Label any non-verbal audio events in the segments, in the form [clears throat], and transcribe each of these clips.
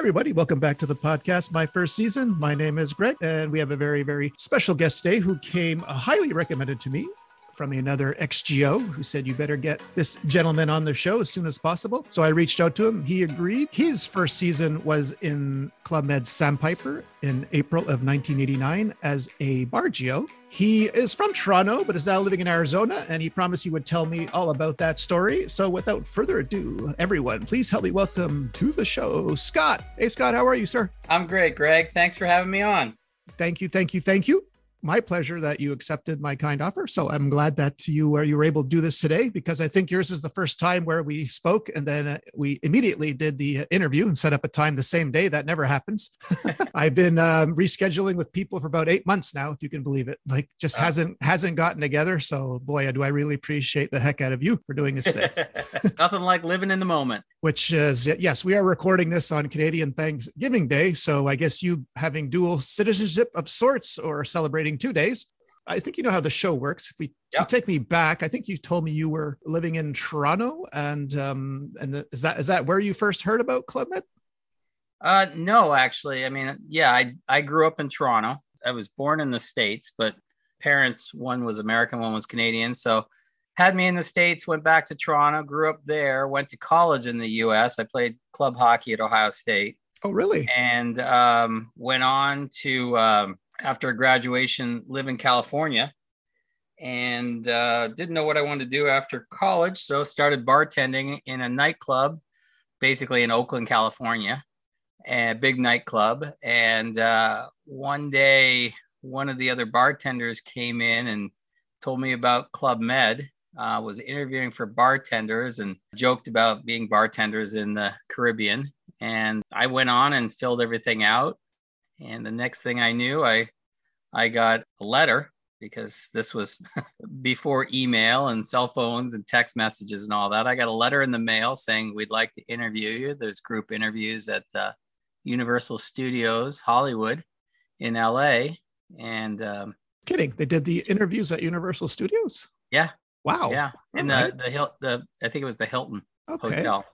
everybody. Welcome back to the podcast, my first season. My name is Greg, and we have a very, very special guest today who came uh, highly recommended to me from another XGO who said, You better get this gentleman on the show as soon as possible. So I reached out to him. He agreed. His first season was in Club Med Sandpiper in April of 1989 as a Bargeo. He is from Toronto, but is now living in Arizona, and he promised he would tell me all about that story. So without further ado, everyone, please help me welcome to the show, Scott. Hey, Scott, how are you, sir? I'm great, Greg. Thanks for having me on. Thank you, thank you, thank you my pleasure that you accepted my kind offer. So I'm glad that you were you were able to do this today because I think yours is the first time where we spoke and then uh, we immediately did the interview and set up a time the same day. That never happens. [laughs] [laughs] I've been um, rescheduling with people for about eight months now, if you can believe it. Like just oh. hasn't hasn't gotten together. So boy, do I really appreciate the heck out of you for doing this. [laughs] Nothing like living in the moment. Which is yes, we are recording this on Canadian Thanksgiving Day. So I guess you having dual citizenship of sorts or celebrating two days. I think you know how the show works. If we, yep. take me back, I think you told me you were living in Toronto, and um, and the, is that is that where you first heard about Club Med? Uh, no, actually. I mean, yeah, I I grew up in Toronto. I was born in the states, but parents one was American, one was Canadian. So had me in the states. Went back to Toronto, grew up there. Went to college in the U.S. I played club hockey at Ohio State. Oh, really? And um, went on to um, after graduation live in California and uh, didn't know what I wanted to do after college. So started bartending in a nightclub, basically in Oakland, California, a big nightclub. And uh, one day, one of the other bartenders came in and told me about Club Med. Uh, was interviewing for bartenders and joked about being bartenders in the Caribbean. And I went on and filled everything out and the next thing I knew, I I got a letter because this was [laughs] before email and cell phones and text messages and all that. I got a letter in the mail saying we'd like to interview you. There's group interviews at uh, Universal Studios Hollywood in LA. And um, kidding, they did the interviews at Universal Studios. Yeah. Wow. Yeah. In the the Hill the I think it was the Hilton okay. Hotel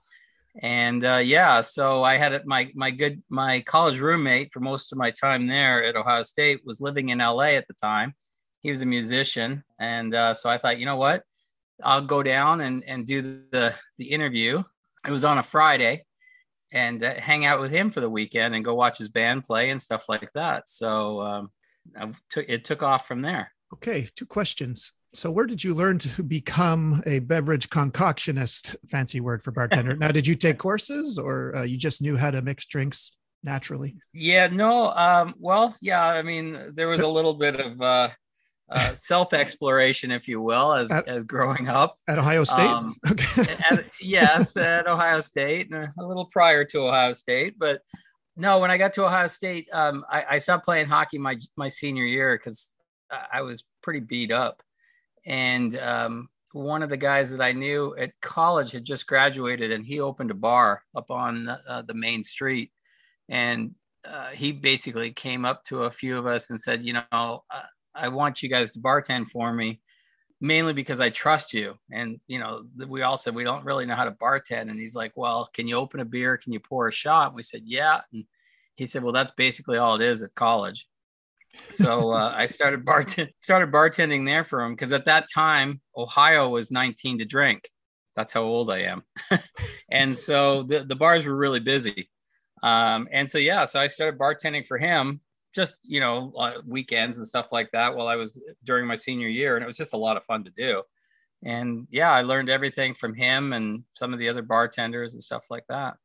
and uh, yeah, so I had my my good my college roommate for most of my time there at Ohio State was living in LA at the time. He was a musician, and uh, so I thought, you know what, I'll go down and and do the the interview. It was on a Friday, and uh, hang out with him for the weekend and go watch his band play and stuff like that. So um, took it took off from there. Okay, two questions. So, where did you learn to become a beverage concoctionist? Fancy word for bartender. now, did you [laughs] take courses, or uh, you just knew how to mix drinks naturally? Yeah, no. Um, well, yeah. I mean, there was a little bit of uh, uh, self exploration, if you will, as at, as growing up at Ohio State. Um, [laughs] okay. at, yes, at Ohio State, and a little prior to Ohio State, but no. When I got to Ohio State, um, I, I stopped playing hockey my my senior year because I was pretty beat up and um, one of the guys that I knew at college had just graduated, and he opened a bar up on uh, the main street, and uh, he basically came up to a few of us and said, "You know, I want you guys to bartend for me." mainly because I trust you. And, you know, we all said, we don't really know how to bartend. And he's like, well, can you open a beer? Can you pour a shot? And we said, yeah. And he said, well, that's basically all it is at college so uh, I started bartend [laughs] started bartending there for him because at that time Ohio was 19 to drink. That's how old I am, [laughs] and so the the bars were really busy. Um, and so yeah, so I started bartending for him, just you know uh, weekends and stuff like that while I was during my senior year, and it was just a lot of fun to do. And yeah, I learned everything from him and some of the other bartenders and stuff like that.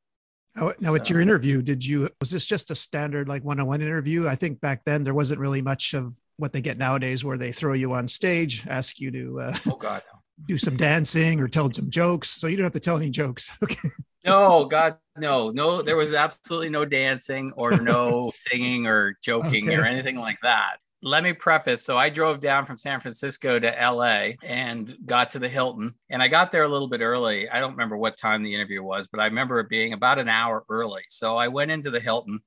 Now, now so. at your interview, did you was this just a standard like one-on-one interview? I think back then there wasn't really much of what they get nowadays, where they throw you on stage, ask you to uh, oh god, [laughs] do some dancing or tell some jokes. So you don't have to tell any jokes. [laughs] Okay. No, God, no, no. There was absolutely no dancing or no [laughs] singing or joking okay. or anything like that let me preface. So I drove down from San Francisco to LA and got to the Hilton. And I got there a little bit early. I don't remember what time the interview was, but I remember it being about an hour early. So I went into the Hilton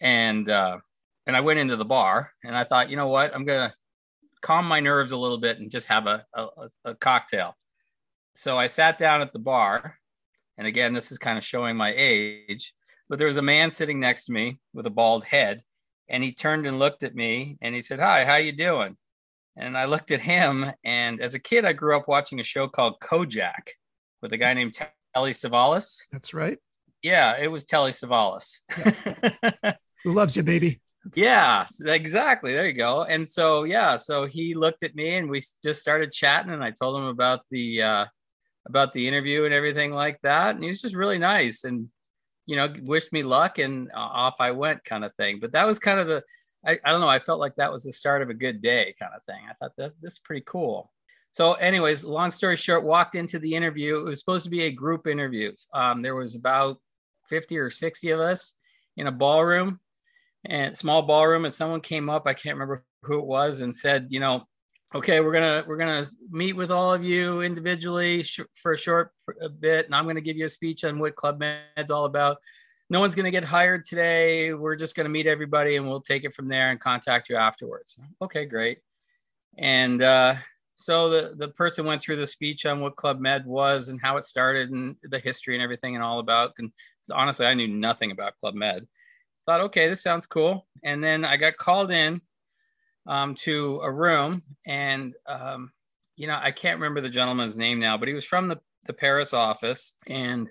and uh, and I went into the bar and I thought, you know what, I'm gonna calm my nerves a little bit and just have a, a, a cocktail. So I sat down at the bar, and again, this is kind of showing my age. but there was a man sitting next to me with a bald head, and he turned and looked at me and he said, "Hi, how you doing?" And I looked at him, and as a kid, I grew up watching a show called Kojak with a guy named Telly Savalas. That's right. Yeah, it was Telly Savalas. [laughs] Who loves you, baby? yeah, exactly. There you go. And so, yeah, so he looked at me and we just started chatting, and I told him about the uh, about the interview and everything like that, and he was just really nice and you know wished me luck, and off I went, kind of thing. But that was kind of the I, I don't know. I felt like that was the start of a good day, kind of thing. I thought that this is pretty cool. So, anyways, long story short, walked into the interview. It was supposed to be a group interview. Um, there was about 50 or 60 of us in a ballroom and small ballroom and someone came up i can't remember who it was and said you know okay we're gonna we're gonna meet with all of you individually sh- for a short a bit and i'm gonna give you a speech on what club med's all about. No one's gonna get hired today. We're just gonna meet everybody and we'll take it from there and contact you afterwards. Okay great. And uh, so the the person went through the speech on what club med was and how it started and the history and everything and all about and honestly i knew nothing about club med. Thought, okay, this sounds cool. And then I got called in um, to a room, and um, you know, I can't remember the gentleman's name now, but he was from the, the Paris office. And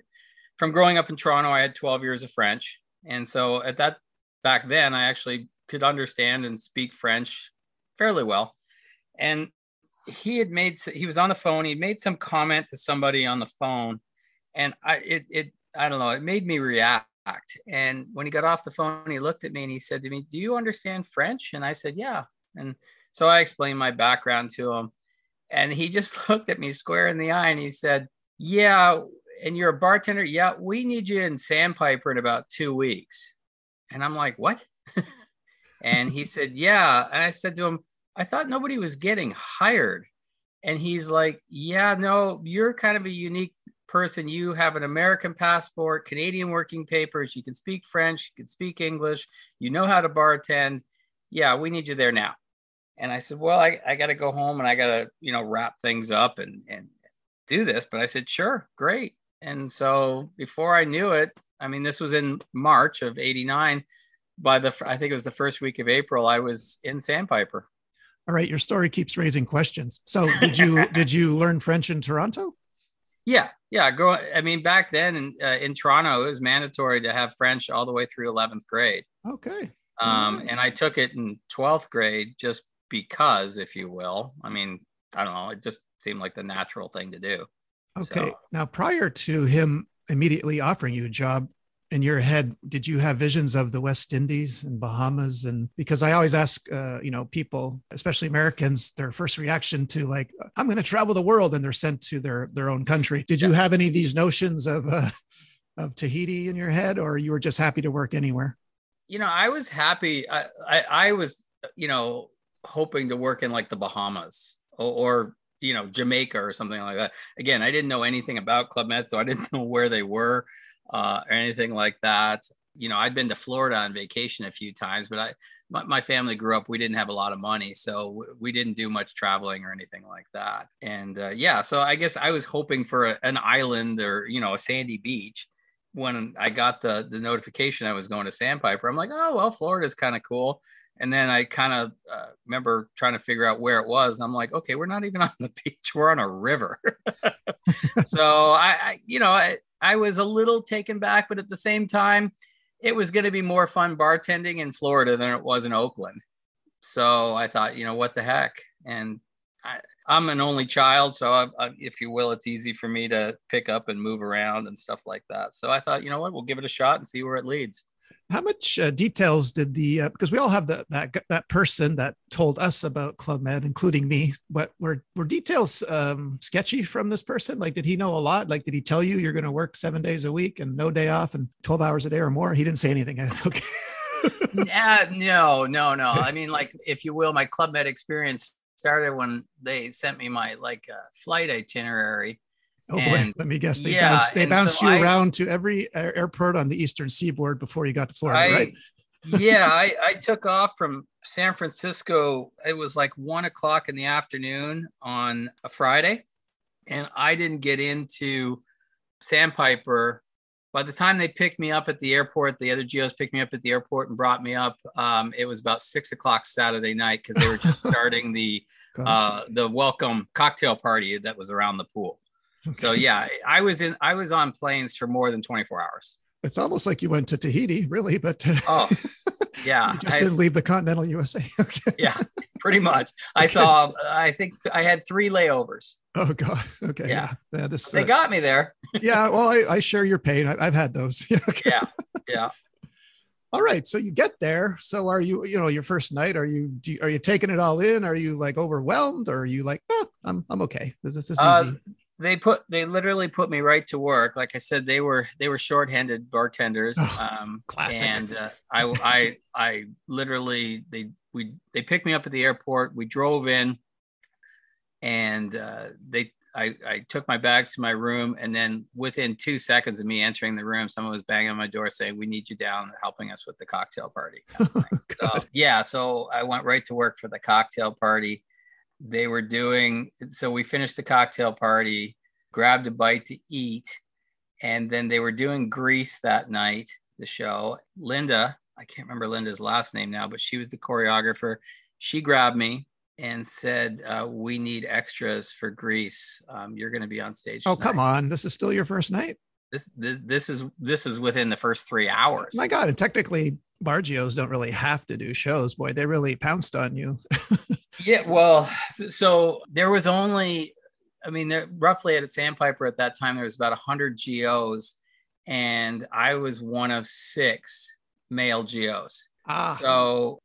from growing up in Toronto, I had 12 years of French. And so at that back then, I actually could understand and speak French fairly well. And he had made he was on the phone. He made some comment to somebody on the phone, and I it it I don't know. It made me react and when he got off the phone, he looked at me and he said to me, Do you understand French? And I said, Yeah. And so I explained my background to him. And he just [laughs] looked at me square in the eye and he said, Yeah. And you're a bartender? Yeah. We need you in Sandpiper in about two weeks. And I'm like, What? [laughs] and he said, Yeah. And I said to him, I thought nobody was getting hired. And he's like, Yeah, no, you're kind of a unique person, you have an American passport, Canadian working papers, you can speak French, you can speak English, you know how to bartend. Yeah, we need you there now. And I said, Well, I, I got to go home and I got to, you know, wrap things up and, and do this. But I said, Sure, great. And so before I knew it, I mean, this was in March of 89. By the, I think it was the first week of April, I was in Sandpiper. All right, your story keeps raising questions. So, did you [laughs] did you learn French in Toronto? Yeah, yeah. Go. I mean, back then in uh, in Toronto, it was mandatory to have French all the way through eleventh grade. Okay. Um, and I took it in twelfth grade just because, if you will. I mean, I don't know. It just seemed like the natural thing to do. Okay. So, now, prior to him immediately offering you a job, in your head did you have visions of the west indies and bahamas and because i always ask uh, you know people especially americans their first reaction to like i'm going to travel the world and they're sent to their their own country did you have any of these notions of uh, of tahiti in your head or you were just happy to work anywhere you know i was happy i i, I was you know hoping to work in like the bahamas or, or you know jamaica or something like that again i didn't know anything about club med so i didn't [laughs] know where they were uh, or anything like that. You know, I'd been to Florida on vacation a few times, but I, my, my family grew up, we didn't have a lot of money. So we didn't do much traveling or anything like that. And uh, yeah, so I guess I was hoping for a, an island or, you know, a sandy beach. When I got the, the notification I was going to Sandpiper, I'm like, oh, well, Florida's kind of cool. And then I kind of uh, remember trying to figure out where it was. And I'm like, okay, we're not even [laughs] on the beach. We're on a river. [laughs] so I, I, you know, I, I was a little taken back, but at the same time, it was going to be more fun bartending in Florida than it was in Oakland. So I thought, you know, what the heck? And I, am an only child, so I, I, if you will, it's easy for me to pick up and move around and stuff like that. So I thought, you know what, we'll give it a shot and see where it leads. How much uh, details did the uh, because we all have the, that that person that told us about club med including me. What were were details um, sketchy from this person? Like did he know a lot? Like did he tell you you're going to work seven days a week and no day off and 12 hours a day or more? He didn't say anything [laughs] okay. Uh, no no no. I mean like if you will my club med experience started when they sent me my like uh, flight itinerary Oh and, boy, let me guess. They yeah, bounced, they bounced so you I, around to every airport on the eastern seaboard before you got to Florida, I, right? yeah, [laughs] I, I took off from San Francisco. It was like one o'clock in the afternoon on a Friday, and I didn't get into Sandpiper by the time they picked me up at the airport, the other geos picked me up at the airport and brought me up. Um, it was about six o'clock Saturday night because they were just [laughs] starting the uh, the welcome cocktail party that was around the pool. Okay. So yeah, I was in I was on planes for more than 24 hours. It's almost like you went to Tahiti, really, but oh, [laughs] yeah, just I, didn't leave the continental USA. [laughs] okay. Yeah, pretty much. I saw. I think I had three layovers. Oh God. Okay. Yeah. yeah this, they uh, got me there. [laughs] yeah. Well, I, I, share your pain. I, have had those. [laughs] okay. Yeah. Yeah. All right. So you get there. So are you, you know, your first night, are you, you are you taking it all in? Are you like overwhelmed or are you like, oh, I'm, I'm okay. This, this is uh, easy. They put, they literally put me right to work. Like I said, they were, they were shorthanded bartenders. Oh, um, classic. And uh, I, I, I literally, they, we, they picked me up at the airport. We drove in and uh, they I, I took my bags to my room and then within two seconds of me entering the room someone was banging on my door saying we need you down helping us with the cocktail party [laughs] so, yeah so i went right to work for the cocktail party they were doing so we finished the cocktail party grabbed a bite to eat and then they were doing grease that night the show linda i can't remember linda's last name now but she was the choreographer she grabbed me and said, uh, "We need extras for Grease. Um, you're going to be on stage." Oh, tonight. come on! This is still your first night. This, this this is this is within the first three hours. My God! And technically, Bargios don't really have to do shows. Boy, they really pounced on you. [laughs] yeah, well, so there was only, I mean, there, roughly at Sandpiper at that time there was about hundred GOs, and I was one of six male GOs. Ah. So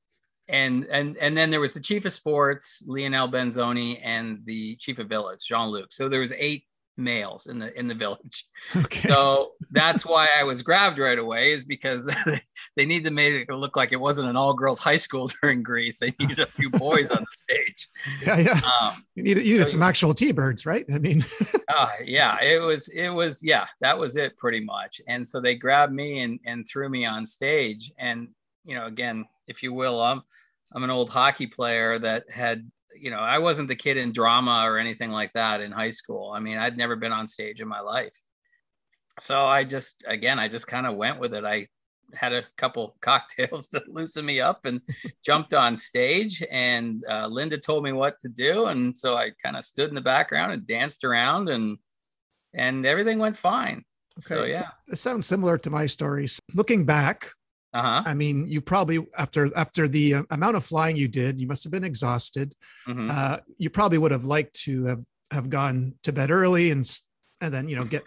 and and and then there was the chief of sports, Lionel Benzoni, and the chief of village, Jean Luc. So there was eight males in the in the village. [laughs] Okay. So that's why I was grabbed right away, is because [laughs] they need to make it look like it wasn't an all girls high school [laughs] during Grease. They needed a few boys on the stage. Yeah, yeah. Um, you needed you needed so, some actual T birds, right? I mean, uh, yeah, it was it was yeah, that was it pretty much. And so they grabbed me and and threw me on stage, and you know, again, if you will, I'm I'm an old hockey player that had, you know, I wasn't the kid in drama or anything like that in high school. I mean, I'd never been on stage in my life. So I just, again, I just kind of went with it. I had a couple [laughs] cocktails to loosen me up and [laughs] jumped on stage. And uh, Linda told me what to do, and so I kind of stood in the background and danced around, and and everything went fine. Okay. So yeah, it sounds similar to my stories. Looking back, uh-huh. I mean, you probably after after the uh, amount of flying you did, you must have been exhausted. Mm-hmm. Uh, you probably would have liked to have have gone to bed early and and then you know get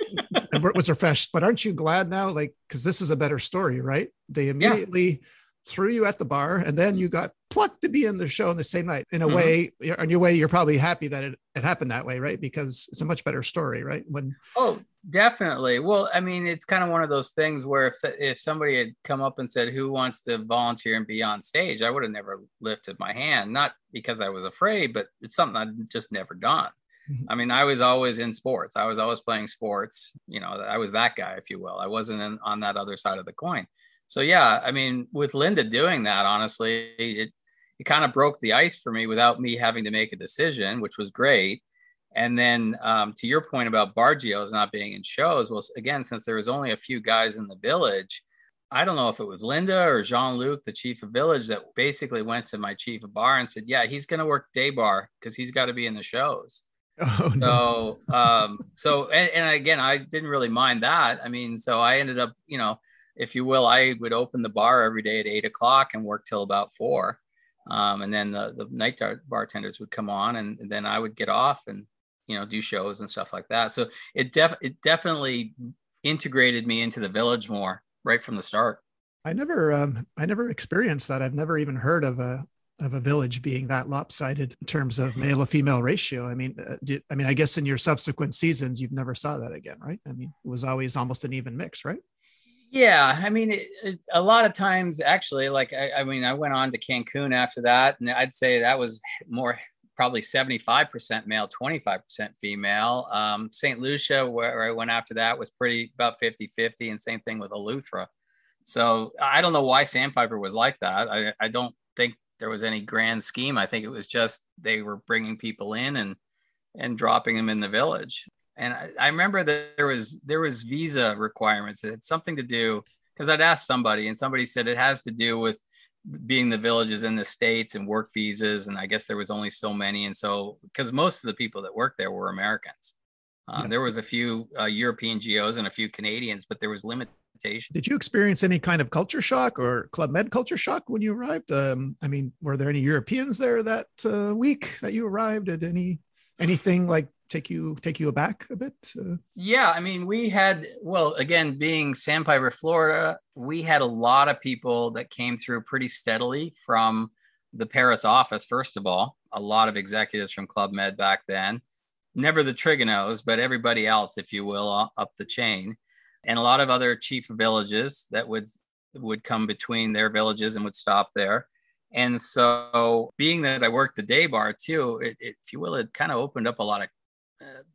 [laughs] was refreshed. But aren't you glad now? Like because this is a better story, right? They immediately. Yeah threw you at the bar and then you got plucked to be in the show in the same night in a mm-hmm. way in your way you're probably happy that it, it happened that way right because it's a much better story right when oh definitely well i mean it's kind of one of those things where if, if somebody had come up and said who wants to volunteer and be on stage i would have never lifted my hand not because i was afraid but it's something i'd just never done mm-hmm. I mean, I was always in sports. I was always playing sports. You know, I was that guy, if you will. I wasn't in, on that other side of the coin so yeah, I mean, with Linda doing that, honestly, it it kind of broke the ice for me without me having to make a decision, which was great. And then um, to your point about Bargios not being in shows, well, again, since there was only a few guys in the village, I don't know if it was Linda or Jean Luc, the chief of village, that basically went to my chief of bar and said, "Yeah, he's going to work day bar because he's got to be in the shows." [laughs] Oh, no. So, um, so, and, and again, I didn't really mind that. I mean, so I ended up, you know, if you will, I would open the bar every day at eight o'clock and work till about four. Um, and then the, the night bartenders would come on and, and then I would get off and, you know, do shows and stuff like that. So it def it definitely integrated me into the village more right from the start. I never, um, I never experienced that. I've never even heard of a, of a village being that lopsided in terms of [laughs] male to female ratio. I mean, uh, did, I mean, I guess in your subsequent seasons, you've never saw that again, right? I mean, it was always almost an even mix, right? Yeah, I mean, it, it, a lot of times, actually, like I, I, mean, I went on to Cancun after that, and I'd say that was more probably 75% male, 25% female. Um, St. Lucia, where I went after that, was pretty about 50 50, and same thing with Eleuthera. So I don't know why Sandpiper was like that. I, I don't think there was any grand scheme. I think it was just they were bringing people in and and dropping them in the village And I, I remember that there was there was visa requirements. It had something to do because I'd asked somebody, and somebody said it has to do with being the villages in the states and work visas. And I guess there was only so many, and so because most of the people that worked there were Americans. Uh, yes. There was a few uh, European geos and a few Canadians, but there was limitation. Did you experience any kind of culture shock or Club Med culture shock when you arrived? Um, I mean, were there any Europeans there that uh, week that you arrived? Did any anything like take you take you aback a bit? Uh, yeah, I mean, we had well, again, being Sandpiper, Florida, we had a lot of people that came through pretty steadily from the Paris office. First of all, a lot of executives from Club Med back then. Never the Triganos, but everybody else, if you will, up the chain, and a lot of other chief villages that would would come between their villages and would stop there. And so, being that I worked the day bar too, it, it, if you will, it kind of opened up a lot of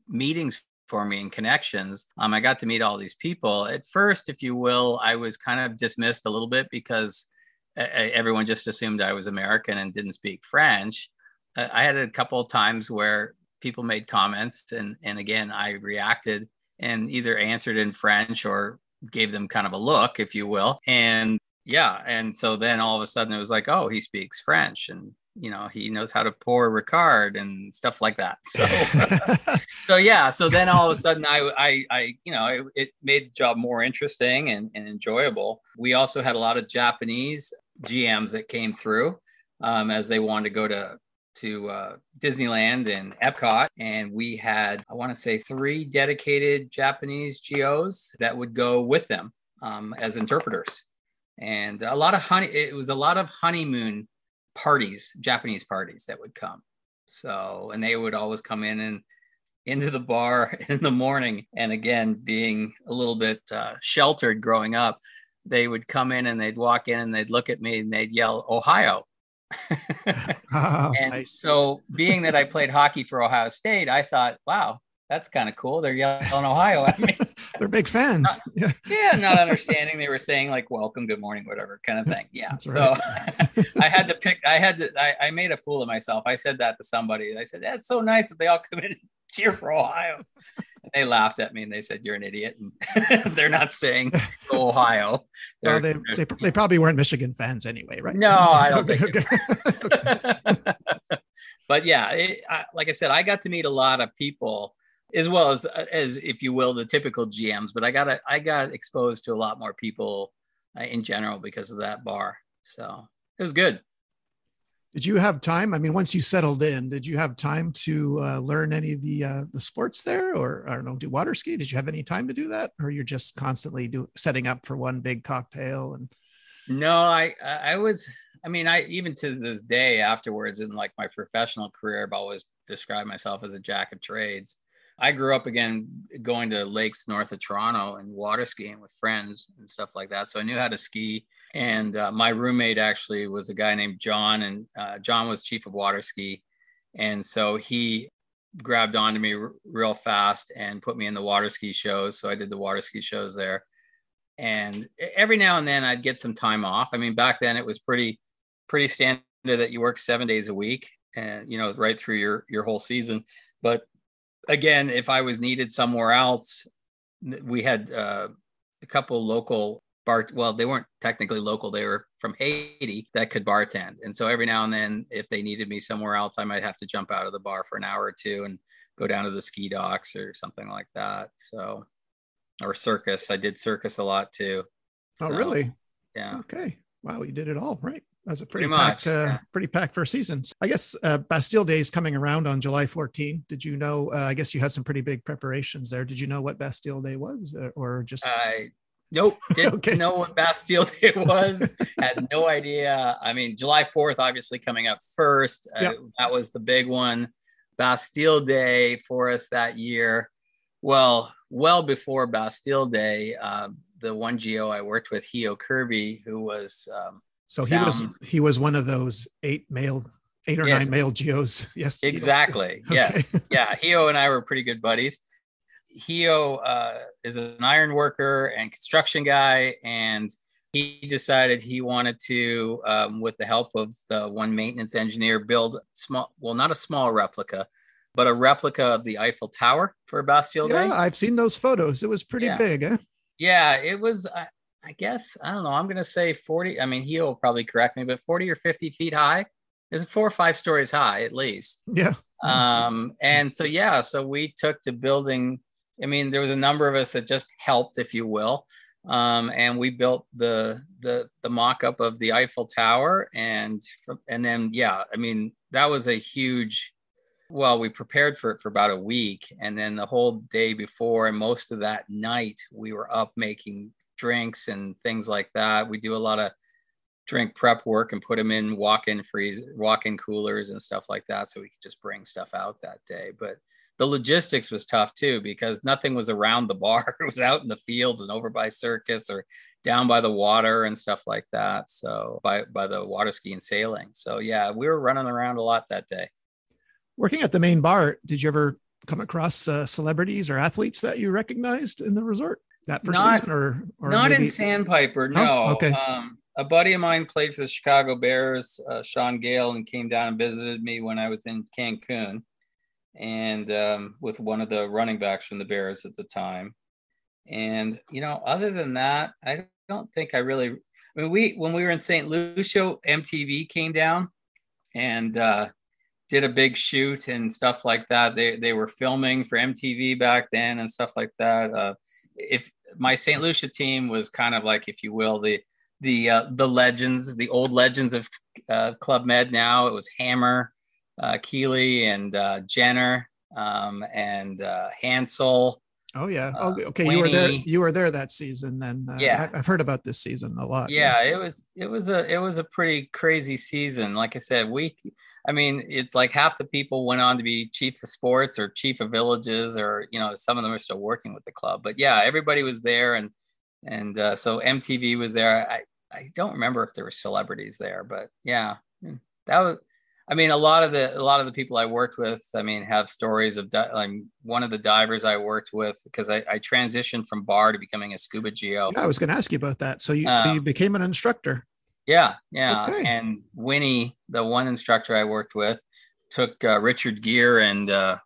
meetings for me and connections. Um, I got to meet all these people. At first, if you will, I was kind of dismissed a little bit because uh, everyone just assumed I was American and didn't speak French. Uh, I had a couple of times where people made comments, and and again, I reacted and either answered in French or gave them kind of a look, if you will. And yeah, and so then all of a sudden it was like, oh, he speaks French, and you know he knows how to pour Ricard and stuff like that. [laughs] So, [laughs] so yeah. So then all of a sudden, I, I, I you know, it, it made the job more interesting and, and enjoyable. We also had a lot of Japanese GMs that came through um, as they wanted to go to to uh, Disneyland and Epcot, and we had I want to say three dedicated Japanese GOs that would go with them um, as interpreters, and a lot of honey. It was a lot of honeymoon parties, Japanese parties that would come. So, and they would always come in and into the bar [laughs] in the morning. And again, being a little bit uh, sheltered growing up, they would come in and they'd walk in and they'd look at me and they'd yell, Ohio. oh, [laughs] [laughs] and so, being that I played hockey for Ohio State, I thought, wow, that's kind of cool. They're yelling Ohio at me. [laughs] They're big fans. Yeah. yeah, not understanding. They were saying like welcome, good morning, whatever kind of thing. Yeah. That's so [laughs] I had to pick, I had to, I, I made a fool of myself. I said that to somebody. I said, that's so nice that they all come in and cheer for Ohio. And they laughed at me and they said, you're an idiot. And [laughs] they're not saying Ohio. Well, they, they, they, probably weren't Michigan fans anyway, right? No, I don't okay, think okay. But yeah, it, I, like I said, I got to meet a lot of people as well as as if you will the typical GMs. But I got a, I got exposed to a lot more people uh, in general because of that bar. So it was good. Did you have time? I mean, once you settled in, did you have time to uh, learn any of the uh, the sports there, or I don't know, do water ski? Did you have any time to do that, or you're just constantly do setting up for one big cocktail? And no, I I was. I mean, I even to this day afterwards in like my professional career, I've always described myself as a jack of trades. I grew up again going to lakes north of Toronto and water skiing with friends and stuff like that. So I knew how to ski. And uh, my roommate actually was a guy named John, and uh, John was chief of water ski. And so he grabbed onto me r- real fast and put me in the water ski shows. So I did the water ski shows there. And every now and then I'd get some time off. I mean, back then it was pretty, pretty standard that you work seven days a week and, you know, right through your, your whole season. But again, if I was needed somewhere else, we had uh, a couple local bar. Well, they weren't technically local; they were from Haiti that could bartend. And so every now and then, if they needed me somewhere else, I might have to jump out of the bar for an hour or two and go down to the ski docks or something like that. So, or circus. I did circus a lot too. Oh, so, oh, really? Yeah. Okay. Wow, you did it all right. That's a pretty, pretty packed, uh, yeah. pretty packed for seasons. I guess uh, Bastille Day is coming around on July 14. Did you know? Uh, I guess you had some pretty big preparations there. Did you know what Bastille Day was, uh, or just? I nope, [laughs] didn't okay. know what Bastille Day [laughs] was. had no idea. I mean, July 4th, obviously coming up first. Uh, yep. That was the big one. Bastille Day for us that year. Well, well before Bastille Day, uh, the one GO I worked with, Heo Kirby, who was um, so he was he was one of those eight male, eight or yes. nine male geos. [laughs] Yes, exactly. [laughs] Okay. Yes, [laughs] yeah. Heo and I were pretty good buddies. Heo uh, is an iron worker and construction guy, and he decided he wanted to, um, with the help of the one maintenance engineer, build small, well, not a small replica, but a replica of the Eiffel Tower for Bastille yeah, Day. I've seen those photos. It was pretty Yeah. big. Eh? Yeah, it was. I, I guess I don't know. I'm gonna say 40. I mean, he'll probably correct me, but 40 or 50 feet high. Is four or five stories high at least. Yeah. Um, and so yeah, so we took to building. I mean, there was a number of us that just helped, if you will, um, and we built the the the mock-up of the Eiffel Tower, and and then yeah, I mean that was a huge. Well, we prepared for it for about a week, and then the whole day before and most of that night, we were up making drinks and things like that. We do a lot of drink prep work and put them in walk-in freeze walk-in coolers and stuff like that so we could just bring stuff out that day. But the logistics was tough too because nothing was around the bar. [laughs] It was out in the fields and over by circus or down by the water and stuff like that so by by the water ski and sailing. So yeah we were running around a lot that day. Working at the main bar, did you ever come across uh, celebrities or athletes that you recognized in the resort that first Not- season, or or not maybe, in Sandpiper, Oh, no. okay. Um, a buddy of mine played for the Chicago Bears, uh, Shaun Gayle, and came down and visited me when I was in Cancun, and um, with one of the running backs from the Bears at the time. And you know, other than that, I don't think I really. I mean, we when we were in St. Lucia, MTV came down and uh, did a big shoot and stuff like that. They they were filming for MTV back then and stuff like that. Uh, if my St. Lucia team was kind of like, if you will, the the uh, the legends, the old legends of uh, Club Med. Now it was Hammer, uh, Keeley, and uh, Jenner, um, and uh, Hansel. Oh yeah. uh, Oh, okay. You were there. You were there that season. Then uh, Yeah. I've heard about this season a lot. yeah yes. it was it was a it was a pretty crazy season like i said we i mean it's like half the people went on to be chief of sports or chief of villages or you know some of them are still working with the club but yeah everybody was there and and uh, so mtv was there i i don't remember if there were celebrities there but yeah mm, that was I mean, a lot of the a lot of the people I worked with, I mean, have stories of di- like one of the divers I worked with because I, I transitioned from bar to becoming a scuba geo. Yeah, I was going to ask you about that. So you so Um, you became an instructor. Yeah, yeah. Okay. And Winnie, the one instructor I worked with, took uh, Richard Gere and uh,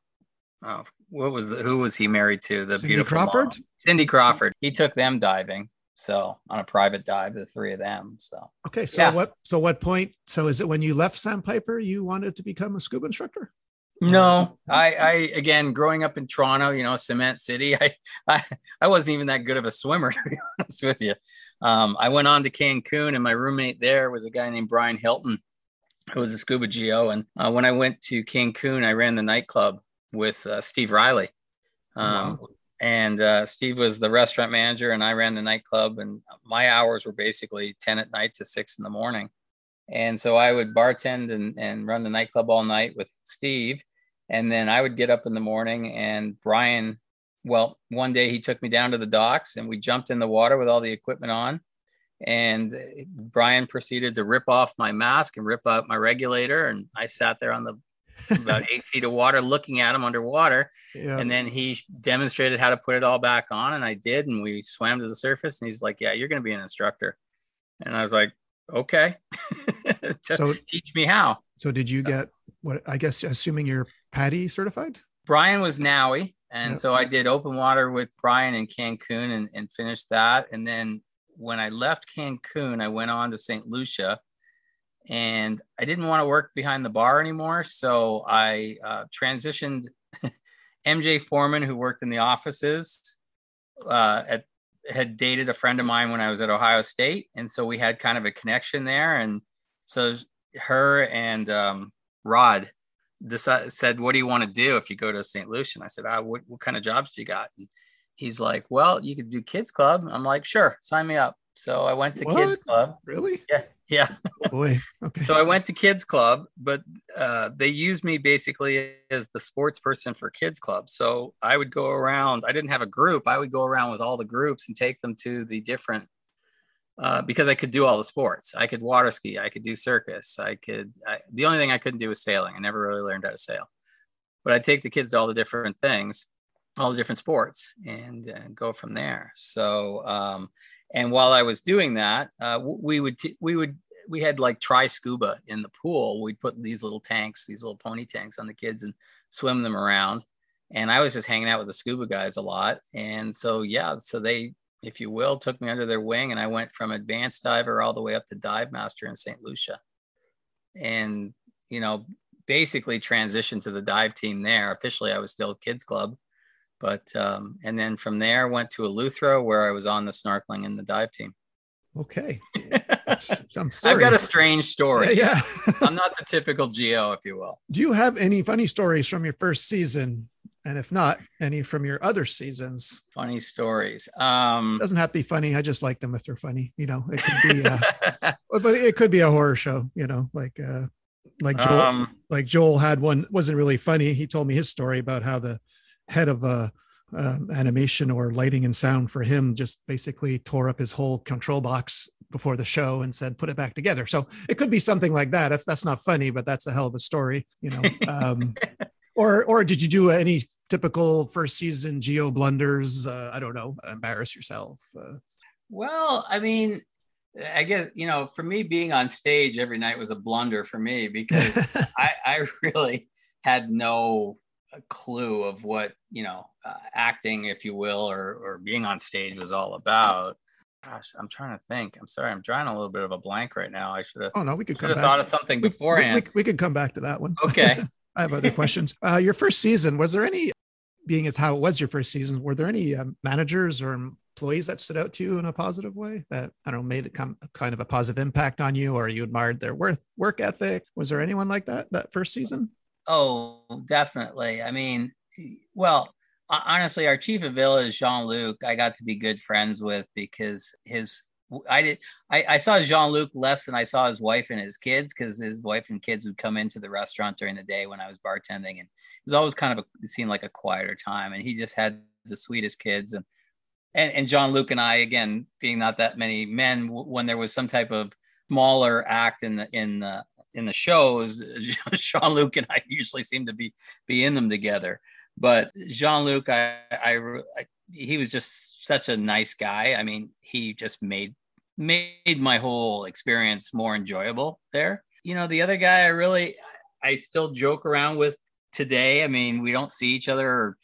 oh, what was the, who was he married to? The Cindy beautiful Crawford. mom. Cindy Crawford. He took them diving. So on a private dive, the three of them. So Okay. So Yeah. what? So what point? So is it when you left Sandpiper you wanted to become a scuba instructor? No, I, I again growing up in Toronto, you know, cement city. [laughs] I, I, I wasn't even that good of a swimmer [laughs] to be honest with you. Um, I went on to Cancun, and my roommate there was a guy named Brian Hilton, who was a scuba geo. And uh, when I went to Cancun, I ran the nightclub with uh, Steve Riley. Um, And uh, Steve was the restaurant manager, and I ran the nightclub. And my hours were basically 10 at night to six in the morning. And so I would bartend and, and run the nightclub all night with Steve. And then I would get up in the morning, and Brian, well, one day he took me down to the docks and we jumped in the water with all the equipment on. And Brian proceeded to rip off my mask and rip out my regulator. And I sat there on the about [laughs] eight feet of water looking at him underwater. Yeah. And then he demonstrated how to put it all back on, and I did. And we swam to the surface, and he's like, "Yeah, you're going to be an instructor." And I was like, "Okay, [laughs] So teach me how." so did you get what? I guess assuming you're PADI certified. Brian was NAUI, and Yep. so I did open water with Brian in Cancun and, and finished that. And then when I left Cancun, I went on to St. Lucia, and I didn't want to work behind the bar anymore, so I uh, transitioned. [laughs] MJ Foreman, who worked in the offices, uh, at, had dated a friend of mine when I was at Ohio State, and so we had kind of a connection there. And so her and um, Rod decided, said, "What do you want to do if you go to St. Lucia?" And I said, ah, what, "What kind of jobs do you got?" And he's like, "Well, you could do kids club." I'm like, "Sure, sign me up." So I went to kids club. Really? Yeah, yeah. Oh, boy. Okay. So I went to kids club, but uh, they used me basically as the sports person for kids club. So I would go around. I didn't have a group. I would go around with all the groups and take them to the different. Uh, because I could do all the sports. I could water ski. I could do circus. I could. I, the only thing I couldn't do was sailing. I never really learned how to sail. But I'd take the kids to all the different things, all the different sports, and, and go from there. So, um, and while I was doing that, uh, we would t- we would we had like try scuba in the pool. We'd put these little tanks, these little pony tanks on the kids and swim them around. And I was just hanging out with the scuba guys a lot. And so, yeah, so they, if you will, took me under their wing and I went from advanced diver all the way up to dive master in St. Lucia. And, you know, basically transitioned to the dive team there. Officially, I was still kids club. But, um, and then from there, went to Eleuthera where I was on the snorkeling and the dive team. Okay. [laughs] Some story. I've got a strange story. Yeah. yeah. [laughs] I'm not the typical GO, if you will. Do you have any funny stories from your first season? And if not, any from your other seasons? Funny stories. Um doesn't have to be funny. I just like them if they're funny. You know, it could be uh, [laughs] but it could be a horror show, you know, like uh like Joel um, like Joel had one wasn't really funny. He told me his story about how the head of a um, animation or lighting and sound for him just basically tore up his whole control box before the show and said put it back together. So it could be something like that. That's that's not funny but that's a hell of a story you know um, [laughs] or or did you do any typical first season geo blunders? Uh, i don't know embarrass yourself uh, well i mean i guess you know for me being on stage every night was a blunder for me because [laughs] i i really had no clue of what you know uh, acting if you will or or being on stage was all about. Gosh i'm trying to think. I'm sorry i'm drawing a little bit of a blank right now. I should have oh no we could have thought of something beforehand we, we, we, could come back to that one. Okay. [laughs] I have other questions. Uh, your first season was there any being as how it was your first season were there any um, managers or employees that stood out to you in a positive way that i don't know made it come kind of a positive impact on you or you admired their work work ethic? Was there anyone like that that first season Oh, definitely. I mean, well, honestly, our chief of village, Jean Luc, I got to be good friends with because his I did I, I saw Jean Luc less than I saw his wife and his kids because his wife and kids would come into the restaurant during the day when I was bartending, and it was always kind of a, it seemed like a quieter time, and he just had the sweetest kids and. And, and Jean Luc and I, again, being not that many men, when there was some type of smaller act in the in the in the shows, [laughs] Jean Luc and I usually seem to be be in them together. But Jean Luc, I, I, I, he was just such a nice guy. I mean, he just made made my whole experience more enjoyable there. You know, the other guy I really I still joke around with today. I mean, we don't see each other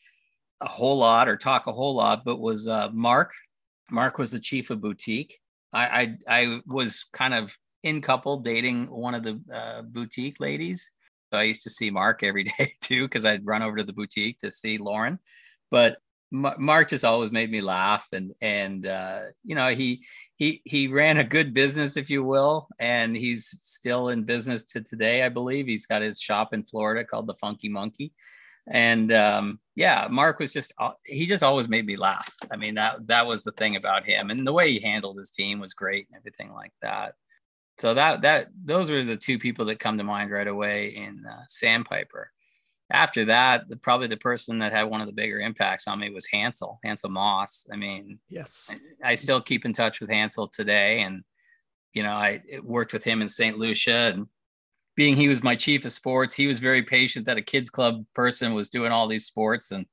a whole lot or talk a whole lot, but was uh, Mark. Mark was the chief of boutique. I, I I was kind of in couple dating one of the uh, boutique ladies. So I used to see Mark every [laughs] day too, because I'd run over to the boutique to see Lauren. But M- Mark just always made me laugh, and and uh, you know he he he ran a good business, if you will, and he's still in business to today, I believe. He's got his shop in Florida called the Funky Monkey, and um, yeah, Mark was just he just always made me laugh. I mean that that was the thing about him, and the way he handled his team was great and everything like that so that that those were the two people that come to mind right away in uh, Sandpiper. After that, the, probably the person that had one of the bigger impacts on me was Hansel, Hansel Moss. I mean, yes, I, I still keep in touch with Hansel today, and you know, I worked with him in St. Lucia, and being he was my chief of sports, he was very patient that a kids club person was doing all these sports and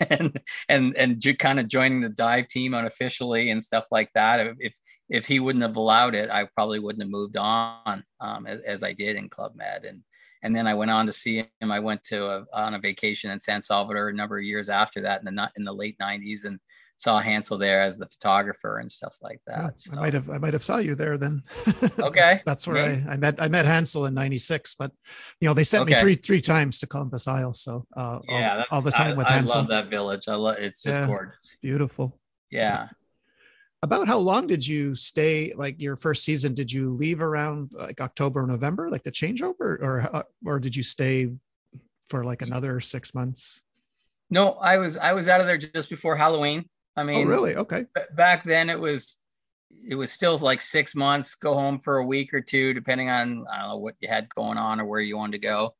[laughs] and and and kind of joining the dive team unofficially and stuff like that. If if he wouldn't have allowed it, I probably wouldn't have moved on um, as, as, I did in Club Med. And and then I went on to see him. I went to a, on a vacation in San Salvador a number of years after that in the in the late '90s and saw Hansel there as the photographer and stuff like that. Yeah, so. I might have I might have saw you there then. [laughs] Okay, that's, that's, where I, I met I met Hansel in '96. But you know they sent okay. me three three times to Columbus Isle, so uh, yeah, all, all the time I, with I Hansel. I love that village. I love it's just yeah, gorgeous, beautiful. Yeah about how long did you stay like your first season did you leave around like october november like the changeover? Or uh, or did you stay for like another six months? No i was i was out of there just before halloween. I oh, mean oh really? Okay. back then it was it was still like six months go home for a week or two depending on i don't know what you had going on or where you wanted to go.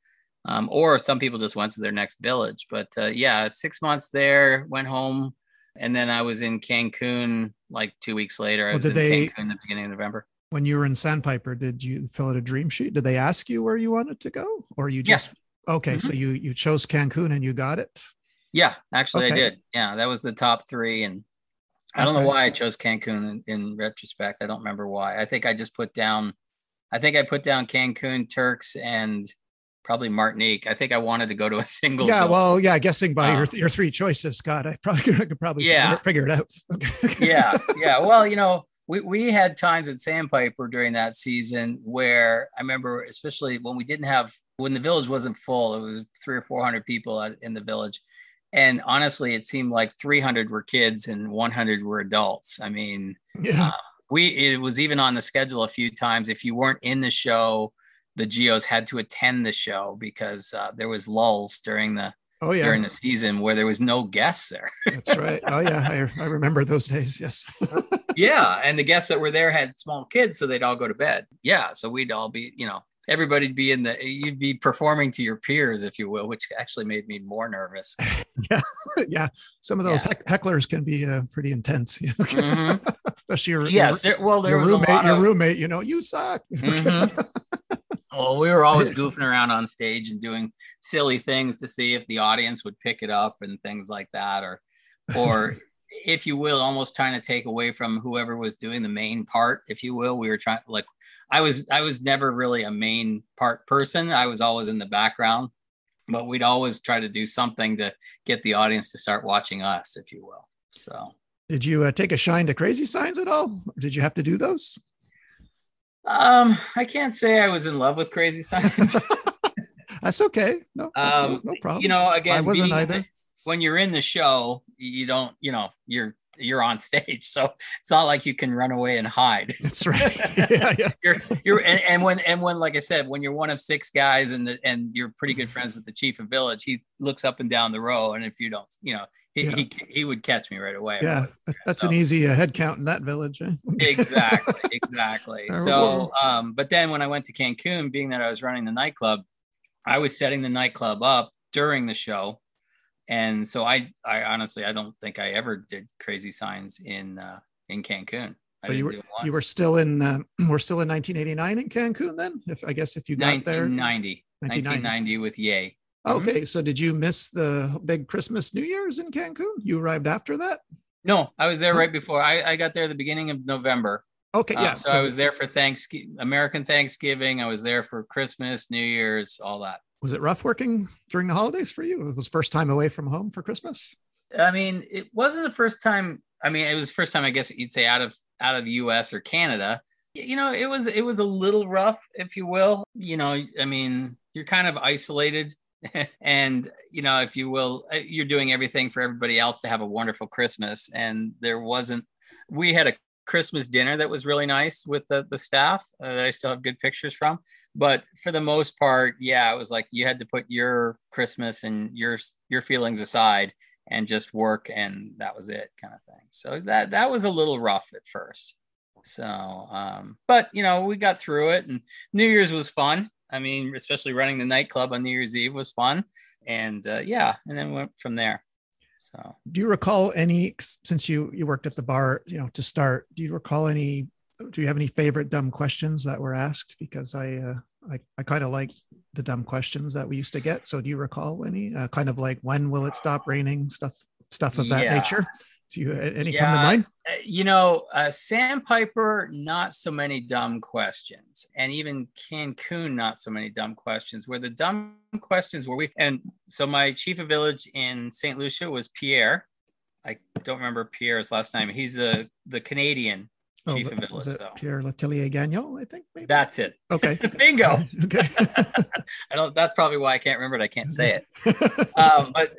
Um, or some people just went to their next village but uh, yeah six months there went home and then I was in Cancun like two weeks later. I well, did they in the beginning of November? When you were in Sandpiper, did you fill out a dream sheet? Did they ask you where you wanted to go, or you just yeah. okay? Mm-hmm. So you you chose Cancun and you got it. Yeah, actually, okay. I did. Yeah, that was the top three, and I don't okay. know why I chose Cancun in, in, retrospect. I don't remember why. I think I just put down I think I put down Cancun, Turks, and probably Martinique. I think I wanted to go to a [laughs] single. Yeah, zone. well, yeah, guessing by your, your three choices, Scott, I probably [laughs] could probably yeah. figure, it, out. [laughs] yeah, yeah. Well, you know, we, we had times at Sandpiper during that season where I remember, especially when we didn't have when the village wasn't full, it was three or four hundred people in the village, and honestly, it seemed like three hundred were kids and one hundred were adults. I mean, yeah. Uh, we it was even on the schedule a few times. If you weren't in the show the Geos had to attend the show because uh, there was lulls during the oh yeah during the season where there was no guests there. [laughs] That's right. Oh yeah, I, I remember those days. Yes. [laughs] yeah, and the guests that were there had small kids, so they'd all go to bed. Yeah, so we'd all be, you know, everybody'd be in the you'd be performing to your peers if you will which actually made me more nervous [laughs] yeah yeah some of those yeah. hecklers can be uh, pretty intense mm-hmm. especially your yes your, there, well there your was roommate your of, roommate you know you suck mm-hmm. Well, we were always [laughs] goofing around on stage and doing silly things to see if the audience would pick it up and things like that, or, or [laughs] if you will, almost trying to take away from whoever was doing the main part, if you will. We were trying like I was I was never really a main part person. I was always in the background, but we'd always try to do something to get the audience to start watching us, if you will. So, did you uh, take a shine to crazy signs at all? Did you have to do those? Um, I can't say I was in love with Crazy Signs. [laughs] that's okay. No, that's um, no problem. You know, again, I wasn't either. When you're in the show, you don't, you know, you're you're on [laughs] stage, so it's not like you can run away and hide. That's right. [laughs] yeah, yeah. you're you're and, and when and when like I said, when you're one of six guys and the, and you're pretty good friends with the chief of village, he looks up and down the row, and if you don't, you know, he, yeah. he, he would catch me right away. Yeah, that's so. an easy uh, head count in that village. Eh? [laughs] exactly, exactly. so, um, but then when I went to Cancun, being that I was running the nightclub, I was setting the nightclub up during the show, and so I, I honestly, I don't think I ever did crazy signs in uh, in Cancun. So you were you [clears throat] were still in uh, we're still in 1989 in Cancun then. If I guess if you got 1990, there 1990, 1990 with Yay. Mm-hmm. Okay, so did you miss the big Christmas New Year's in Cancun? You arrived after that? No, I was there right before. I, I got there the beginning of November. Okay, yeah. Uh, so, so, I was there for Thanksgiving, American Thanksgiving. I was there for Christmas, New Year's, all that. Was it rough working during the holidays for you? It was first time away from home for Christmas. I mean, it wasn't the first time. I mean, it was first time I guess you'd say out of out of U.S. or Canada. You know, it was it was a little rough, if you will. You know, I mean, you're kind of isolated [laughs] and you know if you will uh, you're doing everything for everybody else to have a wonderful christmas. And there wasn't we had a christmas dinner that was really nice with the, the staff uh, that i still have good pictures from. But for the most part yeah it was like you had to put your christmas and your your feelings aside and just work and that was it kind of thing. So that that was a little rough at first. So um but you know we got through it and new year's was fun I mean, especially running the nightclub on New Year's Eve was fun. And uh, yeah, and then went from there. So, do you recall any since you you worked at the bar, you know, to start? Do you recall any? Do you have any favorite dumb questions that were asked? Because I uh, I, I kind of like the dumb questions that we used to get. So, do you recall any? Uh, kind of like when will it stop raining? Stuff stuff of that yeah. nature. Do you any yeah, come to mind? Uh, you know, uh, Sandpiper, not so many dumb questions, and even Cancun, not so many dumb questions. Where the dumb questions were we, and so my chief of village in Saint Lucia was Pierre. I don't remember Pierre's last name. He's the the Canadian oh, chief of village. Was it so. Pierre Letellier Gagnon? I think maybe. That's it. Okay. [laughs] Bingo. [laughs] okay. [laughs] I don't. That's probably why I can't remember it. I can't say it. um, but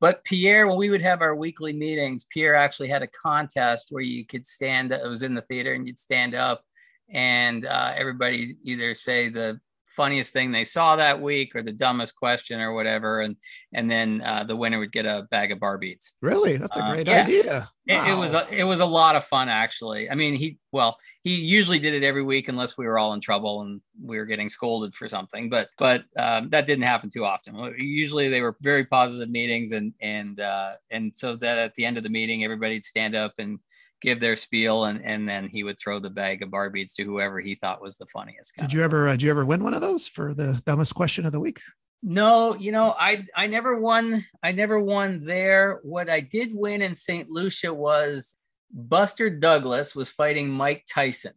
but Pierre, when we would have our weekly meetings, Pierre actually had a contest where you could stand. It was in the theater, and you'd stand up, and uh, everybody either say the funniest thing they saw that week or the dumbest question or whatever and and then uh, the winner would get a bag of bar beads. Really? That's a uh, great uh, yeah. idea. Wow. it, it, was a, it was a lot of fun actually. I mean he well he usually did it every week unless we were all in trouble and we were getting scolded for something but but um, that didn't happen too often. Usually they were very positive meetings and and uh, and so that at the end of the meeting everybody'd stand up and give their spiel and and then he would throw the bag of bar beads to whoever he thought was the funniest guy. did you ever uh, did you ever win one of those for the dumbest question of the week no you know i i never won i never won there what i did win in st lucia was buster douglas was fighting mike tyson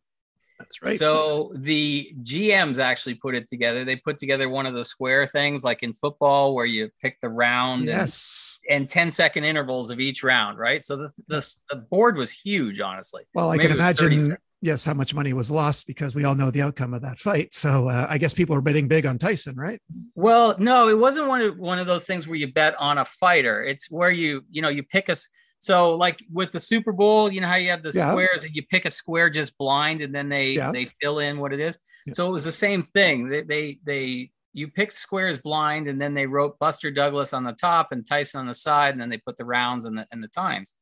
That's right. So the GMs actually put it together. They put together one of the square things like in football where you pick the round yes. And, and 10 second intervals of each round, right? So the, the, the board was huge, honestly. Well, I Maybe can it was 30 imagine, yes, how much money was lost because we all know the outcome of that fight. So uh, I guess people were betting big on Tyson, right? Well, no, it wasn't one of one of those things where you bet on a fighter. It's where you, you know, you pick a so like with the Super Bowl, you know how you have the Yeah. squares and you pick a square just blind and then they Yeah. they fill in what it is. Yeah. So it was the same thing. They they they you picked squares blind and then they wrote Buster Douglas on the top and Tyson on the side and then they put the rounds and the and the times.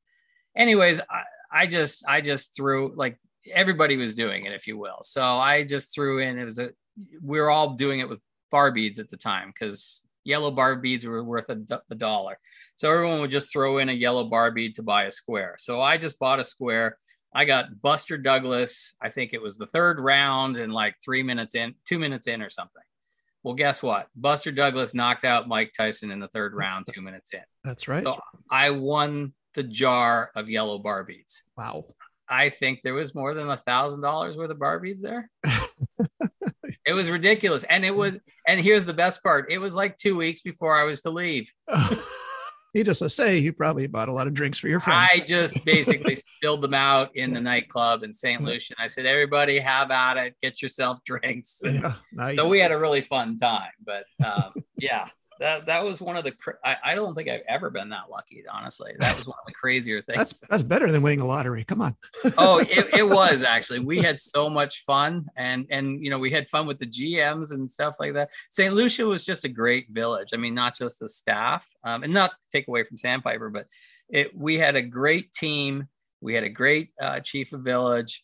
Anyways, I, I just I just threw like everybody was doing it, if you will. So I just threw in it was a we were all doing it with bar beads at the time because yellow bar beads were worth a, a dollar. So everyone would just throw in a yellow bar bead to buy a square. So I just bought a square. I got Buster Douglas. I think it was the third round and like three minutes in, two minutes in or something. Well, guess what? Buster Douglas knocked out Mike Tyson in the third round, two minutes in. That's right. So I won the jar of yellow bar beads. wow. I think there was more than a thousand dollars worth of bar beads there. [laughs] it was ridiculous. And it was, and here's the best part. It was like two weeks before I was to leave. [laughs] Needless to say, you probably bought a lot of drinks for your friends. I just basically spilled them out in the nightclub in St. Lucia. I said, everybody have at it, get yourself drinks. And yeah, nice. So we had a really fun time, but um, yeah, that, that was one of the, I, I don't think I've ever been that lucky, honestly. That was one of the [laughs] crazier things. that's that's better than winning a lottery. Come on. oh it, it [laughs] was actually we had so much fun and and you know we had fun with the gms and stuff like that st lucia was just a great village i mean not just the staff um, and not to take away from sandpiper but it we had a great team we had a great uh, chief of village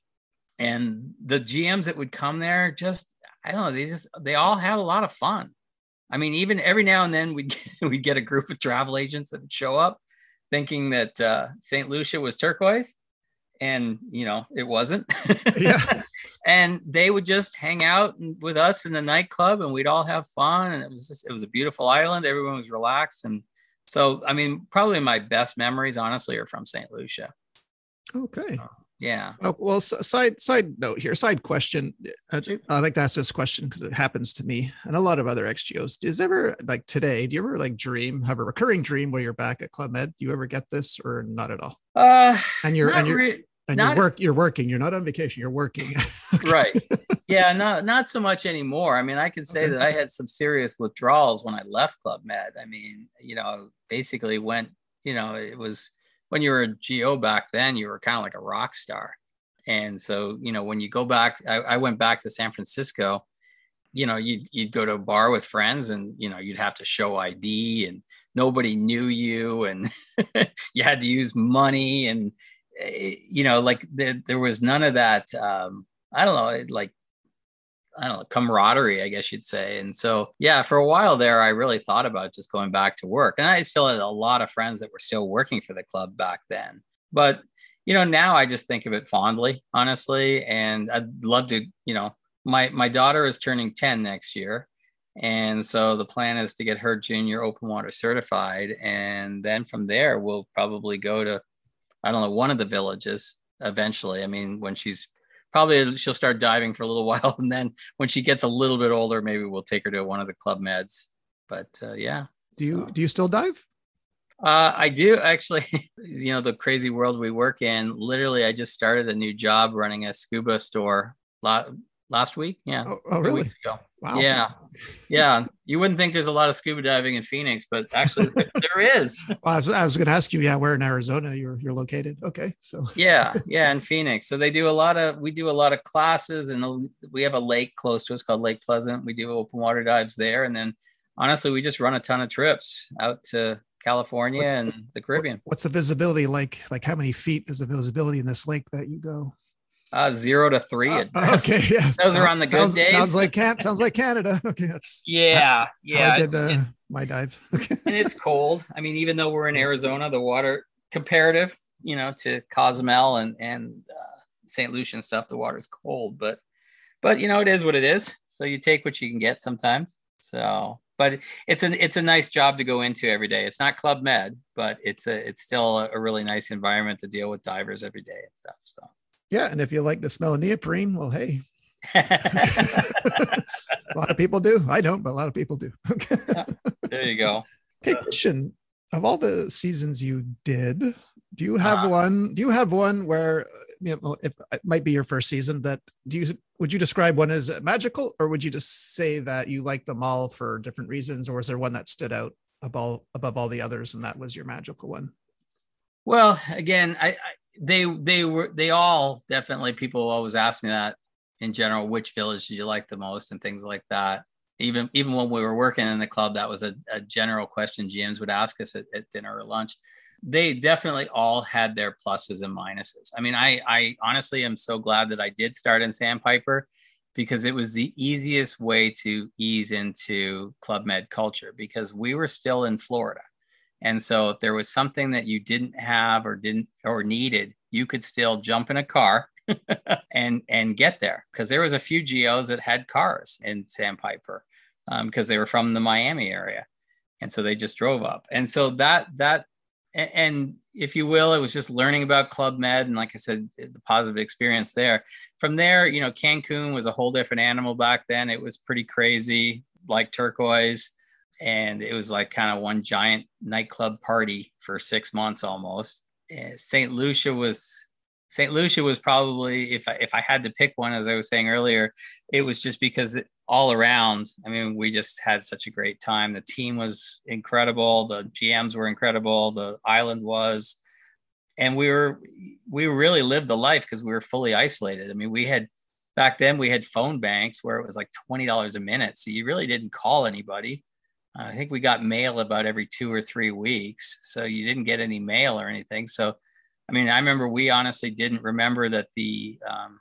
and the gms that would come there just i don't know they just they all had a lot of fun i mean even every now and then we'd [laughs] we'd get a group of travel agents that would show up thinking that uh, st lucia was Turkoise and you know it wasn't. [laughs] Yeah. and they would just hang out with us in the nightclub and we'd all have fun and it was just it was a beautiful island. Everyone was relaxed. And so i mean probably my best memories honestly are from st lucia. Okay. Yeah Oh, well, side side note here, side question. Uh, I like to ask this question because it happens to me and a lot of other XGOs. Does ever like today? Do you ever like dream have a recurring dream where you're back at Club Med? Do you ever get this or not at all? uh And you're and you're re- and you're work you're working. You're not on vacation. You're working. [laughs] right yeah not not so much anymore i mean i can say Okay. that i had some serious withdrawals when i left club med i mean you know basically went you know it was when you were a go back then you were kind of like a rock star. And so you know when you go back i, I went back to san francisco you know you'd, you'd go to a bar with friends and you know you'd have to show id and nobody knew you and [laughs] you had to use money and eh, you know like there, there was none of that um i don't know like i don't know camaraderie i guess you'd say. And so yeah for a while there i really thought about just going back to work. And i still had a lot of friends that were still working for the club back then. But you know now i just think of it fondly honestly. And i'd love to you know my my daughter is turning 10 next year. And so the plan is to get her junior open water certified. And then from there we'll probably go to i don't know one of the villages eventually. I mean when she's probably she'll start diving for a little [laughs] while and then when she gets a little bit older maybe we'll take her to one of the club meds but uh, yeah do you so- do you still dive? uh, I do actually. [laughs] You know, the crazy world we work in. Literally, I just started a new job running a scuba store la- last week. Yeah, Oh, oh really? weeks ago. Wow. Yeah, yeah. You wouldn't think there's a lot of scuba diving in Phoenix, but actually there is. [laughs] Well, I was, I was going to ask you, yeah, where in Arizona you're you're located? Okay, so Yeah, yeah, in Phoenix. So they do a lot of. We do a lot of classes, and we have a lake close to us called Lake Pleasant. We do open water dives there, and then honestly, we just run a ton of trips out to California and the Caribbean. what's the visibility like? Like how many feet is the visibility in this lake that you go? Uh, zero to three. Uh, [laughs] okay, yeah. Those are on the good sounds, days. Sounds like can sounds like Canada. [laughs] Okay, that's Yeah, yeah. I did uh, my dive. [laughs] Okay. and it's cold. I mean, even though we're in Arizona, the water comparative, you know, to Cozumel and and uh, St. Lucia and stuff, the water's cold. But but you know, it is what it is. So you take what you can get sometimes. So, but it's an it's a nice job to go into every day. It's not Club Med, but it's a it's still a, a really nice environment to deal with divers every day and stuff. So Yeah, and if you like the smell of neoprene, well, hey, [laughs] [laughs] a lot of people do. I don't, but a lot of people do. [laughs] there you go. Okay, question: Of all the seasons you did, do you have uh, one? Do you have one where you know if it might be your first season that do you would you describe one as magical, or would you just say that you like them all for different reasons, or is there one that stood out above above all the others and that was your magical one? Well, again, I, I they they were they all definitely people always ask me that in general which village did you like the most and things like that. Even even when we were working in the club that was a, a general question gms would ask us at, at, dinner or lunch. They definitely all had their pluses and minuses. I mean i i honestly am so glad that i did start in sandpiper because it was the easiest way to ease into club med culture because we were still in florida and so if there was something that you didn't have or didn't or needed, you could still jump in a car [laughs] and and get there because there was a few geos that had cars in Sandpiper because um, they were from the Miami area, and so they just drove up. And so that that and if you will, it was just learning about Club Med and like I said, the positive experience there. From there, you know, Cancun was a whole different animal back then. It was pretty crazy, like Turkoise and it was like kind of one giant nightclub party for six months almost. And St. Lucia was St. Lucia was probably if I, if I had to pick one, as I was saying earlier, it was just because it, all around. I mean, we just had such a great time. The team was incredible. The GMs were incredible. The island was, and we were we really lived the life because we were fully isolated. I mean, we had back then we had phone banks where it was like twenty dollars a minute, so you really didn't call anybody. I think we got mail about every two or three weeks. So you didn't get any mail or anything. So, I mean, I remember we honestly didn't remember that the um,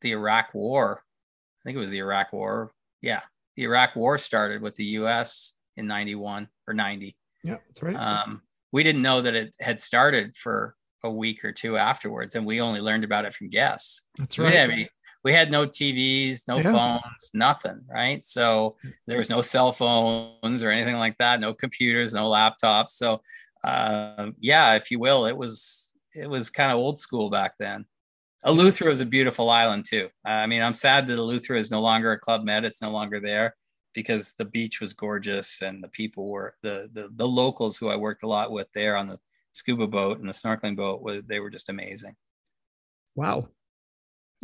the Iraq War, I think it was the Iraq War. Yeah, the Iraq War started with the U.S. in '91 or '90. Yeah, that's right. Um, we didn't know that it had started for a week or two afterwards, and we only learned about it from guests. That's right. We didn't have any, we had no TVs, no yeah. phones, nothing, right? So there was no cell phones or anything like that, no computers, no laptops. So uh, yeah, if you will, it was it was kind of old school back then. Eleuthera is a beautiful island too. I mean, I'm sad that Eleuthera is no longer a club med; it's no longer there because the beach was gorgeous and the people were the the, the locals who I worked a lot with there on the scuba boat and the snorkeling boat. They were just amazing. Wow,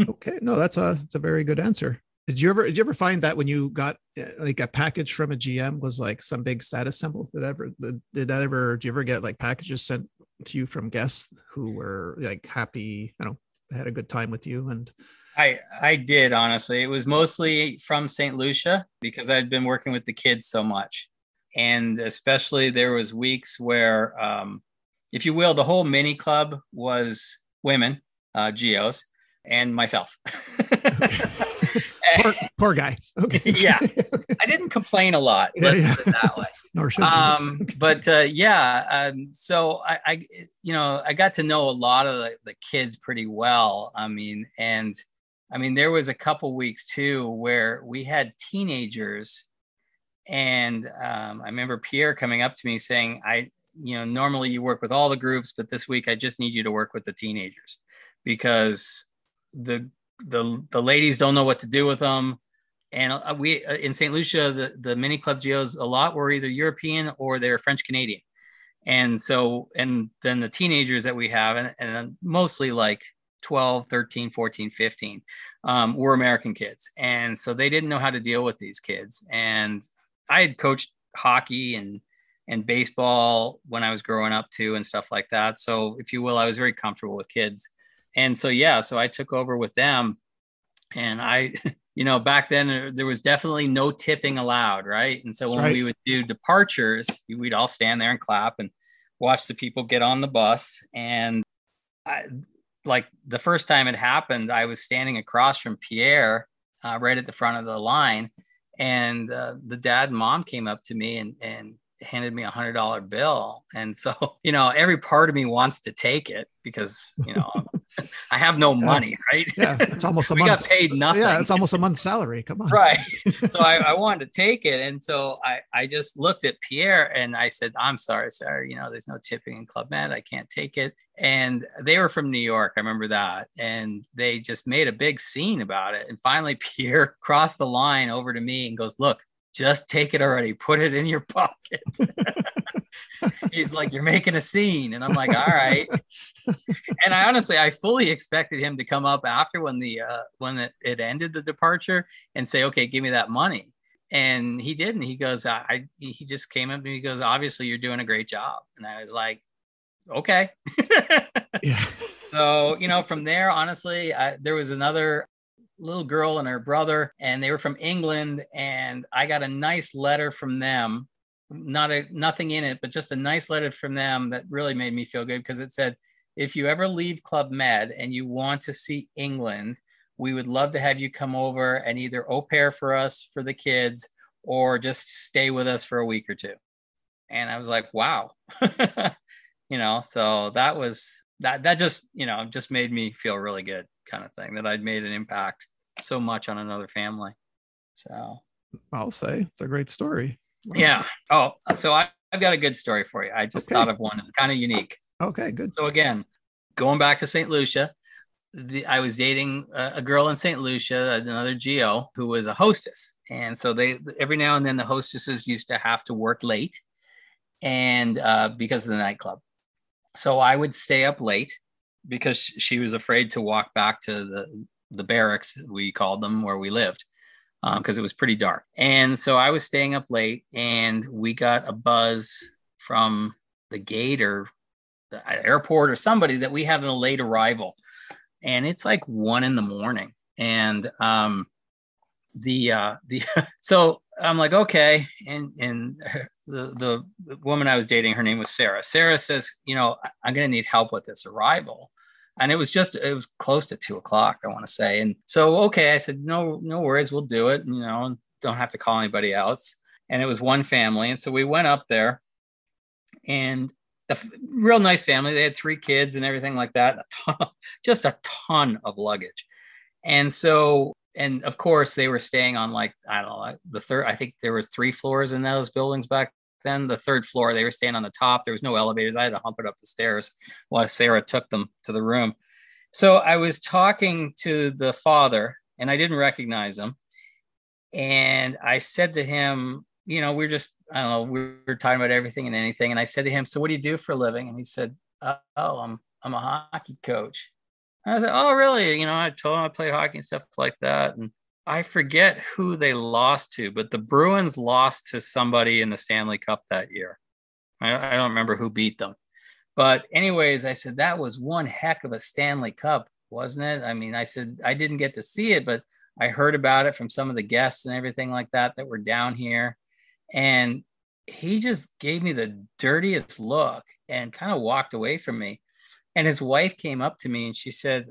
okay, no, that's a that's a very good answer. Did you ever did you ever find that when you got eh, like a package from a GM was like some big status symbol? Did ever did, did that ever? Do you ever get like packages sent to you from guests who were like happy? You know, had a good time with you and. I I did honestly. It was mostly from St. Lucia because I'd been working with the kids so much, and especially there was weeks where, um, if you will, the whole mini club was women, uh, geos, and myself. [laughs] poor, poor, guy. Okay. [laughs] yeah, [laughs] I didn't complain a lot. Let's yeah, yeah. put it that way. Nor should um, okay. But uh, yeah, um, so I, I, you know, I got to know a lot of the, the kids pretty well. I mean, and I mean, there was a couple weeks too where we had teenagers, and um, I remember Pierre coming up to me saying, "I, you know, normally you work with all the groups, but this week I just need you to work with the teenagers." because the the the ladies don't know what to do with them. And uh, we uh, in St. Lucia, the the mini club geos a lot were either European or they're French Canadian. And so, and then the teenagers that we have, and, and mostly like 12, 13, 14, 15, um, were American kids. And so they didn't know how to deal with these kids. And I had coached hockey and and baseball when I was growing up too, and stuff like that. So, if you will, I was very comfortable with kids and so yeah so i took over with them. And i [laughs] you know back then there was definitely no tipping allowed right? And so That's when right. we would do departures we'd all stand there and clap and watch the people get on the bus. And I, like the first time it happened i was standing across from pierre uh, right at the front of the line. And uh, the dad and mom came up to me and and handed me a hundred dollar bill. And so [laughs] you know every part of me wants to take it because you know [laughs] [laughs] I have no money, right? Yeah, it's [laughs] almost a we month. got paid nothing. Yeah, it's almost a month's salary. Come on. right. [laughs] So I, I wanted to take it. And so I, I just looked at Pierre and I said, I'm sorry, sir. You know, there's no tipping in Club Med. I can't take it. And they were from New York. I remember that. And they just made a big scene about it. And finally, Pierre crossed the line over to me and goes, Look, just take it already. Put it in your pocket. [laughs] He's like, You're making a scene. And I'm like, All right. and I honestly, I fully expected him to come up after when the, uh, when it, it ended the departure and say, Okay, give me that money. And he didn't. He goes, I, I, he just came up and. He goes, Obviously, you're doing a great job. And I was like, Okay. [laughs] Yeah. so, you know, from there, honestly, I, there was another little girl and her brother, and they were from England. And I got a nice letter from them, not a nothing in it, but just a nice letter from them that really made me feel good because it said, if you ever leave Club Med and you want to see England, we would love to have you come over and either au pair for us for the kids or just stay with us for a week or two. And I was like, wow. [laughs] you know, so that was that that just, you know, just made me feel really good kind of thing that I'd made an impact so much on another family. So I'll say it's a great story. Yeah. Oh, so I, I've got a good story for you. I just Okay. thought of one. It's kind of unique. Okay, good. So again, going back to St. Lucia, the, I was dating a, a girl in St. Lucia, another geo, who was a hostess, and so they every now and then the hostesses used to have to work late, and uh, because of the nightclub, so I would stay up late because she was afraid to walk back to the the barracks we called them where we lived because it was pretty dark, and so I was staying up late, and we got a buzz from the gate or the airport or somebody that we had a late arrival. And it's like one in the morning. And um the uh [laughs] the so i'm like okay. And and [laughs] the the woman i was dating her name was sarah. Sarah says you know i'm gonna need help with this arrival and it was just it was close to two o'clock i want to say and so okay i said no no worries we'll do it you know don't have to call anybody else and it was one family and so we went up there and a f- real nice family. They had three kids and everything like that. A ton, [laughs] just a ton of luggage. And so, and of course, they were staying on like I don't know the third. I think there was three floors in those buildings back then. The third floor, they were staying on the top. There was no elevators. I had to hump it up the stairs while Sarah took them to the room. So I was talking to the father, and I didn't recognize him. And I said to him, you know, we're just, I don't know, we were talking about everything and anything. And I said to him, so what do you do for a living? And he said, oh, I'm, I'm a hockey coach. And I said, oh, really? You know, I told him I played hockey and stuff like that. And I forget who they lost to, but the Bruins lost to somebody in the Stanley Cup that year. I, I don't remember who beat them. But, anyways, I said, that was one heck of a Stanley Cup, wasn't it? I mean, I said, I didn't get to see it, but I heard about it from some of the guests and everything like that that were down here. And he just gave me the dirtiest look and kind of walked away from me. And his wife came up to me and she said,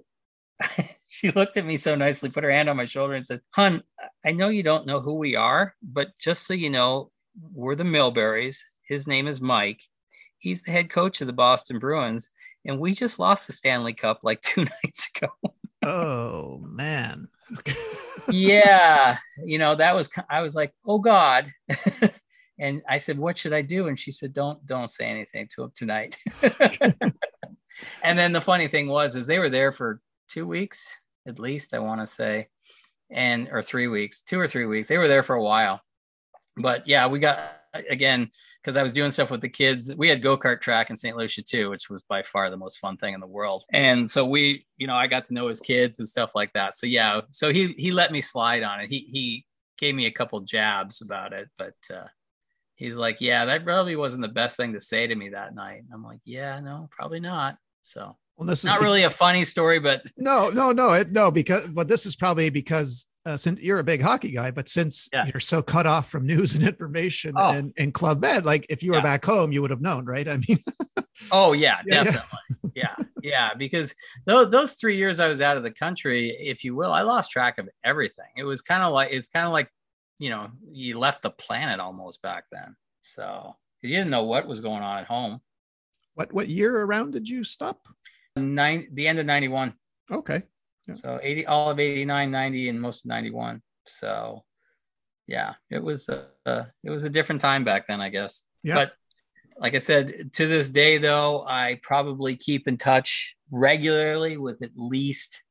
[laughs] she looked at me so nicely, put her hand on my shoulder and said, Hun, I know you don't know who we are, but just so you know, we're the Milburys. His name is Mike. He's the head coach of the Boston Bruins. And we just lost the Stanley Cup like [laughs] two nights ago. Oh man. yeah [laughs] you know that was i was like oh god and i said what should i do and she said don't don't say anything to him tonight and then the funny thing was is they were there for two weeks at least i want to say and or three weeks two or three weeks they were there for a while but yeah we got again because I was doing stuff with the kids. We had go kart track in St. Lucia too, which was by far the most fun thing in the world. And so we, you know, I got to know his kids and stuff like that. So yeah, so he he let me slide on it. He he gave me a couple jabs about it, but uh, he's like, yeah, that probably wasn't the best thing to say to me that night. And I'm like, yeah, no, probably not. So Well, this is not be- really a funny story, but [laughs] no, no, no, it, no, because but this is probably because uh, since you're a big hockey guy, but since Yeah. you're so cut off from news and information Oh. and, and Club Med, like if you were Yeah. back home, you would have known, right? I mean, [laughs] Oh yeah, Yeah, yeah. definitely. Yeah, yeah. Because those those three years I was out of the country, if you will, I lost track of everything. It was kind of like it's kind of like, you know, you left the planet almost back then. So you didn't know what was going on at home. what what year around did you stop? Nine, the end of 91. Okay. Yeah. So 80, all of 89, 90, and most of 91. So yeah, it was a, uh, it was a different time back then, I guess. Yeah. But like I said, to this day, though, I probably keep in touch regularly with at least,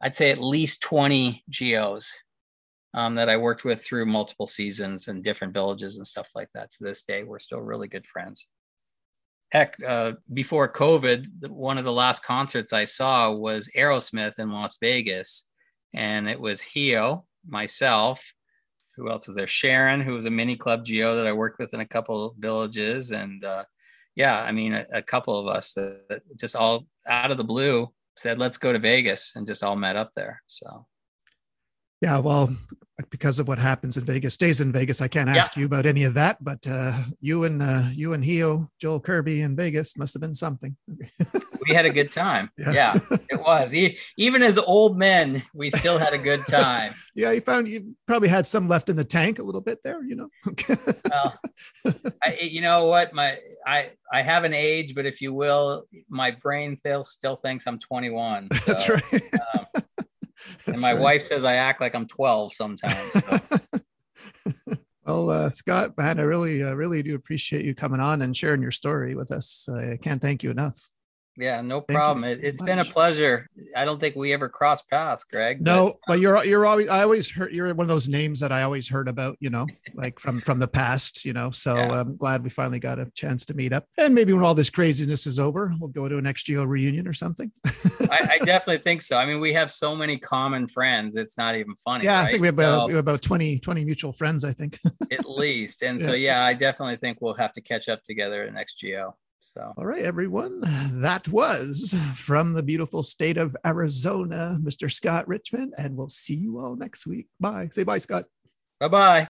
I'd say at least 20 GOs um, that I worked with through multiple seasons and different villages and stuff like that. To this day, we're still really good friends. Heck, uh, before COVID, one of the last concerts I saw was Aerosmith in Las Vegas. And it was Hio, myself, who else was there? Sharon, who was a mini club geo that I worked with in a couple villages, and uh, yeah, I mean, a, a couple of us that, that, just all out of the blue said, "Let's go to Vegas," and just all met up there. So, yeah, well, because of what happens in Vegas stays in Vegas. I can't ask yeah. you about any of that, but uh, you and uh, you and Hio, Joel Kirby in Vegas must have been something. [laughs] we had a good time. Yeah, yeah it was. Even as old men, we still had a good [laughs] time. yeah, you found you probably had some left in the tank a little bit there, you know. [laughs] well, I, you know what? My I I have an age, but if you will, my brain still still thinks I'm 21. So, That's right. Um, [laughs] and my right. wife says I act like I'm 12 sometimes. So. [laughs] well, uh, Scott, man, I really, uh, really do appreciate you coming on and sharing your story with us. I can't thank you enough. Yeah, no Thank problem. It, has been a pleasure. I don't think we ever crossed paths, Greg. No, but, but, you're you're always I always heard you're one of those names that I always heard about, you know, like from from the past, you know. So yeah. I'm glad we finally got a chance to meet up. And maybe when all this craziness is over, we'll go to an XGO reunion or something. [laughs] I, I, definitely think so. I mean, we have so many common friends. It's not even funny. Yeah, right? I think we have, uh, so, about, we have about 20, 20 mutual friends, I think. [laughs] at least. And yeah. so yeah, I definitely think we'll have to catch up together at XGO. So, all right, everyone. That was from the beautiful state of Arizona, Mr. Scott Richmond, and we'll see you all next week. Bye. Say bye, Scott. Bye bye.